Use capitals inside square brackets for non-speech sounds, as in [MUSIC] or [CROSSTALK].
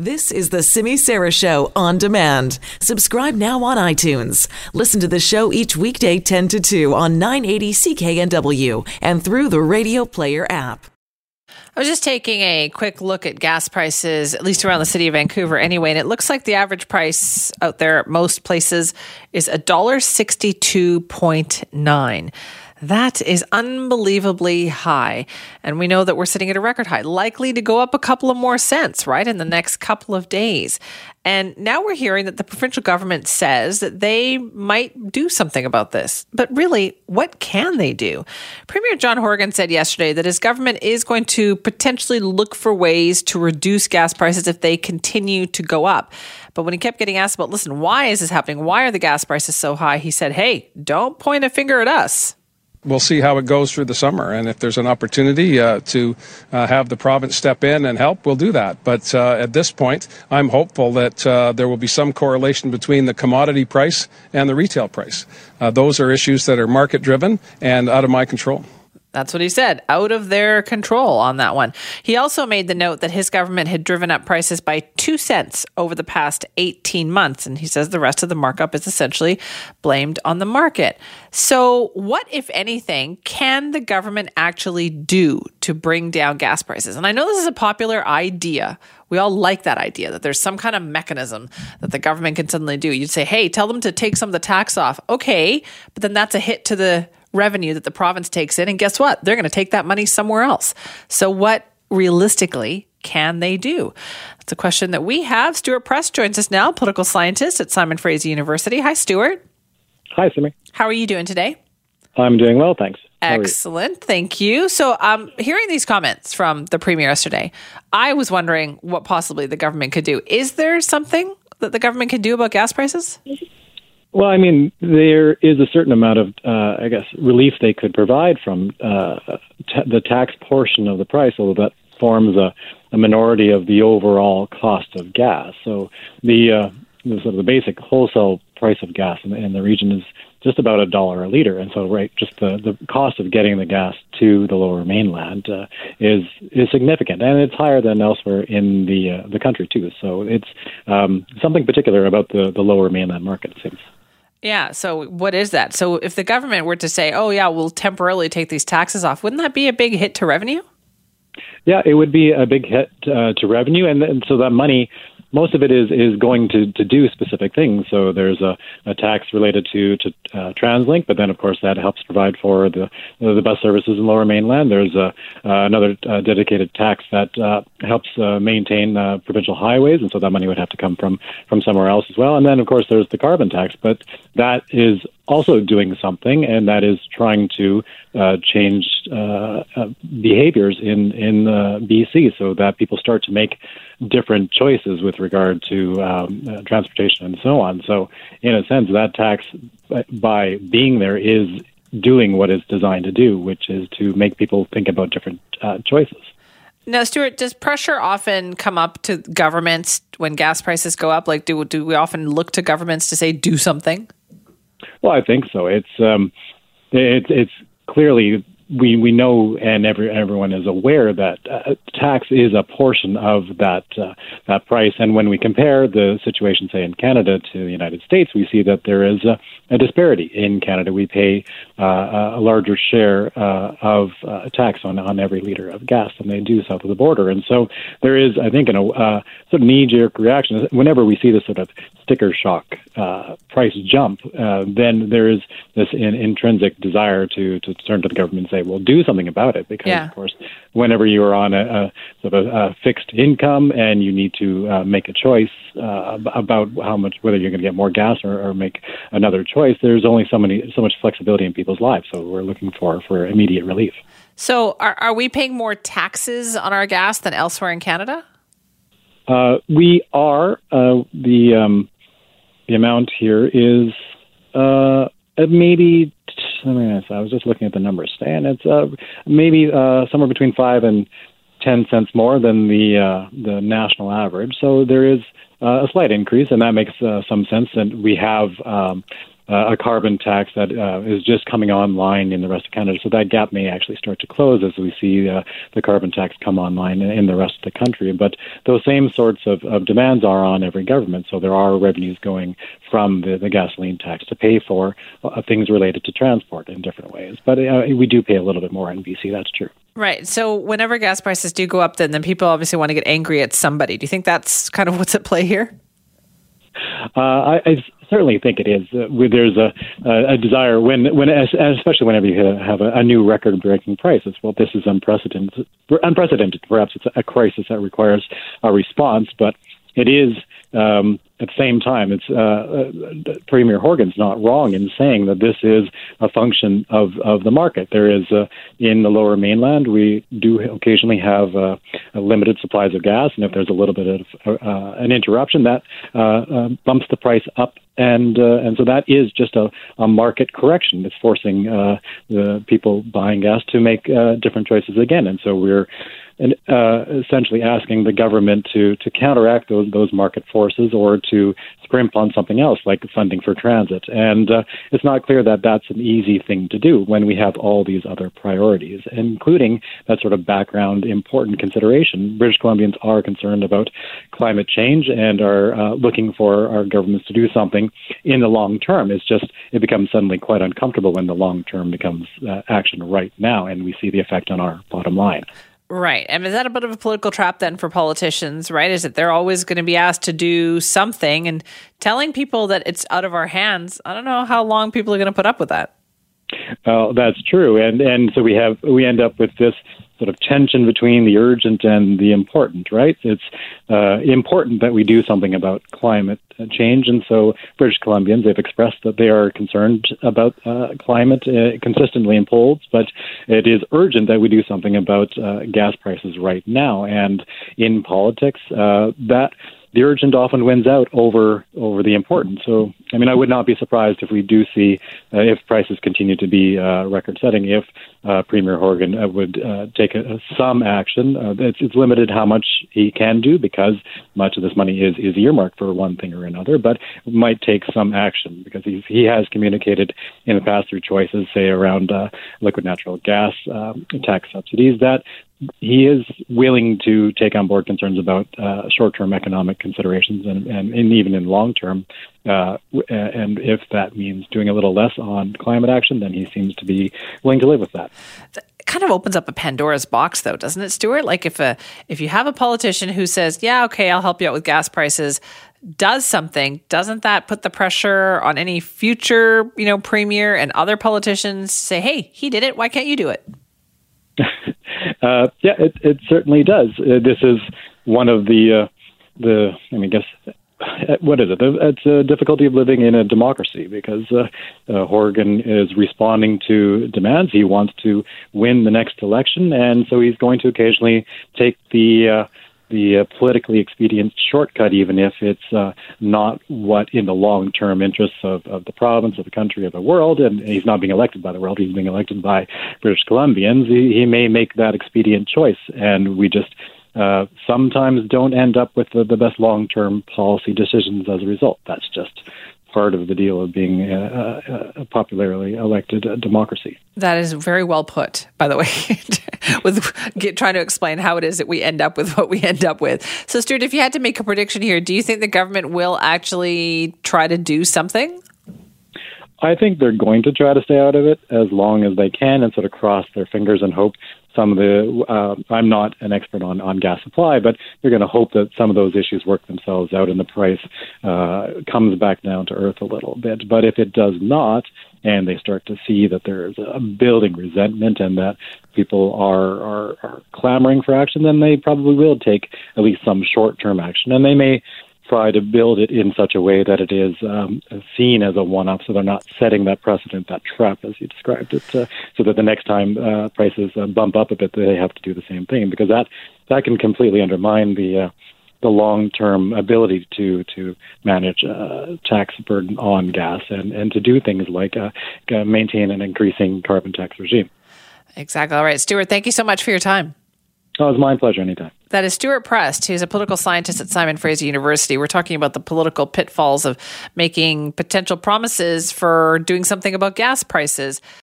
This is the Simi Sara Show on demand. Subscribe now on iTunes. Listen to the show each weekday 10 to 2 on 980 CKNW and through the Radio Player app. I was just taking a quick look at gas prices, at least around the city of Vancouver anyway, and it looks like the average price out there at most places is $1.62.9. That is unbelievably high. And we know that we're sitting at a record high, likely to go up a couple of more cents, right, in the next couple of days. And now we're hearing that the provincial government says that they might do something about this. But really, what can they do? Premier John Horgan said yesterday that his government is going to potentially look for ways to reduce gas prices if they continue to go up. But when he kept getting asked about, listen, why is this happening? Why are the gas prices so high? He said, hey, don't point a finger at us we'll see how it goes through the summer. And if there's an opportunity uh, to uh, have the province step in and help, we'll do that. But uh, at this point, I'm hopeful that uh, there will be some correlation between the commodity price and the retail price. Uh, those are issues that are market driven and out of my control. That's what he said, out of their control on that one. He also made the note that his government had driven up prices by two cents over the past 18 months. And he says the rest of the markup is essentially blamed on the market. So, what, if anything, can the government actually do to bring down gas prices? And I know this is a popular idea. We all like that idea that there's some kind of mechanism that the government can suddenly do. You'd say, hey, tell them to take some of the tax off. Okay, but then that's a hit to the revenue that the province takes in. And guess what? They're going to take that money somewhere else. So, what realistically can they do? That's a question that we have. Stuart Prest joins us now, political scientist at Simon Fraser University. Hi, Stuart. Hi, Simi. How are you doing today? I'm doing well, thanks. Excellent. Thank you. So, um, hearing these comments from the Premier yesterday, I was wondering what possibly the government could do. Is there something that the government can do about gas prices? Well, I mean, there is a certain amount of, uh, I guess, relief they could provide from uh, t- the tax portion of the price, although that forms a, a minority of the overall cost of gas. So the, uh, the sort of the basic wholesale price of gas in the, in the region is just about a dollar a liter, and so right, just the the cost of getting the gas to the Lower Mainland uh, is is significant, and it's higher than elsewhere in the uh, the country too. So it's um, something particular about the the Lower Mainland market. It seems. Yeah. So what is that? So if the government were to say, "Oh yeah, we'll temporarily take these taxes off," wouldn't that be a big hit to revenue? Yeah, it would be a big hit uh, to revenue, and, and so that money most of it is is going to, to do specific things. So there's a, a tax related to to uh, TransLink, but then of course that helps provide for the the bus services in Lower Mainland. There's a, uh, another uh, dedicated tax that uh, helps uh, maintain uh, provincial highways, and so that money would have to come from from somewhere else as well. And then of course there's the carbon tax, but that is also doing something, and that is trying to uh, change uh, uh, behaviors in in uh, BC so that people start to make different choices with regard to um, uh, transportation and so on. So, in a sense, that tax, by being there, is doing what it's designed to do, which is to make people think about different choices. Now, Stuart, does pressure often come up to governments when gas prices go up? Like, do do we often look to governments to say do something? Well, I think so. It's um, it's it's clearly we we know and every everyone is aware that uh, tax is a portion of that uh, that price. And when we compare the situation, say in Canada to the United States, we see that there is a, a disparity. In Canada, we pay uh, a larger share uh, of uh, tax on on every liter of gas than they do south of the border. And so there is, I think, a uh, sort of knee jerk reaction whenever we see this sort of sticker shock price jump. then there is this in, intrinsic desire to to turn to the government and say say, well, do something about it because, yeah. of course, whenever you are on a, a sort of a, fixed income and you need to uh, make a choice uh, about how much, whether you're going to get more gas or, or make another choice, there's only so many, so much flexibility in people's lives. So we're looking for for immediate relief. So, are, are we paying more taxes on our gas than elsewhere in Canada? Uh, we are. Uh, the um, the amount here is uh, maybe I mean, I was just looking at the numbers, and it's uh, maybe uh, somewhere between five and ten cents more than the uh, the national average. So there is uh, a slight increase, and that makes uh, some sense. And we have um, uh, a carbon tax that uh, is just coming online in the rest of Canada. So that gap may actually start to close as we see uh, the carbon tax come online in, in the rest of the country. But those same sorts of, of demands are on every government. So there are revenues going from the, the gasoline tax to pay for uh, things related to transport in different ways. But uh, we do pay a little bit more in BC. That's true. Right. So whenever gas prices do go up, then then people obviously want to get angry at somebody. Do you think that's kind of what's at play here? Uh, I, I certainly think it is. Uh, there's a, a, desire when, when, especially whenever you have a, a new record-breaking prices. Well, this is unprecedented. Unprecedented. Perhaps it's a crisis that requires a response, but it is um, at the same time, it's uh, uh, Premier Horgan's not wrong in saying that this is a function of, of the market. There is uh, in the Lower Mainland, we do occasionally have uh, limited supplies of gas, and if there's a little bit of uh, an interruption, that uh, uh, bumps the price up, and uh, and so that is just a, a market correction. It's forcing uh, the people buying gas to make uh, different choices again, and so we're and uh, essentially asking the government to to counteract those those market forces or to scrimp on something else like funding for transit. And uh, it's not clear that that's an easy thing to do when we have all these other priorities, including that sort of background important consideration. British Columbians are concerned about climate change and are uh, looking for our governments to do something in the long term. It's just it becomes suddenly quite uncomfortable when the long term becomes uh, action right now, and we see the effect on our bottom line. Right. And is that a bit of a political trap then for politicians, right? Is that they're always going to be asked to do something and telling people that it's out of our hands? I don't know how long people are going to put up with that. Well, that's true. And and so we have we end up with this sort of tension between the urgent and the important, right? It's uh, important that we do something about climate change, and so British Columbians they've expressed that they are concerned about uh, climate uh, consistently in polls, but it is urgent that we do something about uh, gas prices right now. And in politics, uh, that the urgent often wins out over over the important. So, I mean, I would not be surprised if we do see uh, if prices continue to be uh, record-setting. If uh, Premier Horgan uh, would uh, take a, some action, uh, it's, it's limited how much he can do because much of this money is is earmarked for one thing or another. But might take some action because he he has communicated in the past through choices, say around liquid natural gas um, tax subsidies, that he is willing to take on board concerns about uh, short-term economic considerations and, and, and even in long-term. Uh, and if that means doing a little less on climate action, then he seems to be willing to live with that. It kind of opens up a Pandora's box, though, doesn't it, Stuart? Like if a if you have a politician who says, "Yeah, okay, I'll help you out with gas prices," does something, doesn't that put the pressure on any future, you know, premier and other politicians to say, "Hey, he did it. Why can't you do it?" Uh, yeah, it, it certainly does. Uh, this is one of the uh, the I mean, guess uh, what is it? It's a difficulty of living in a democracy because uh, uh, Horgan is responding to demands. He wants to win the next election, and so he's going to occasionally take the uh, the uh, politically expedient shortcut, even if it's uh, not what in the long term interests of, of the province, of the country, of the world. And he's not being elected by the world, he's being elected by British Columbians. He, he may make that expedient choice. And we just uh, sometimes don't end up with the, the best long term policy decisions as a result. That's just part of the deal of being a, a, a popularly elected democracy. That is very well put, by the way, [LAUGHS] [LAUGHS] with get, trying to explain how it is that we end up with what we end up with. So, Stuart, if you had to make a prediction here, do you think the government will actually try to do something? I think they're going to try to stay out of it as long as they can and sort of cross their fingers and hope some of the. Uh, I'm not an expert on, on gas supply, but they're going to hope that some of those issues work themselves out and the price uh, comes back down to earth a little bit. But if it does not, and they start to see that there is a building resentment and that people are, are, are clamoring for action, then they probably will take at least some short term action. And they may try to build it in such a way that it is um, seen as a one-off, so they're not setting that precedent, that trap, as you described it, uh, so that the next time uh, prices uh, bump up a bit, they have to do the same thing, because that that can completely undermine the uh, the long-term ability to to manage uh, tax burden on gas and and to do things like uh, maintain an increasing carbon tax regime. Exactly. All right, Stuart. Thank you so much for your time. Oh, it's my pleasure anytime. That is Stuart Prest, who's a political scientist at Simon Fraser University. We're talking about the political pitfalls of making potential promises for doing something about gas prices.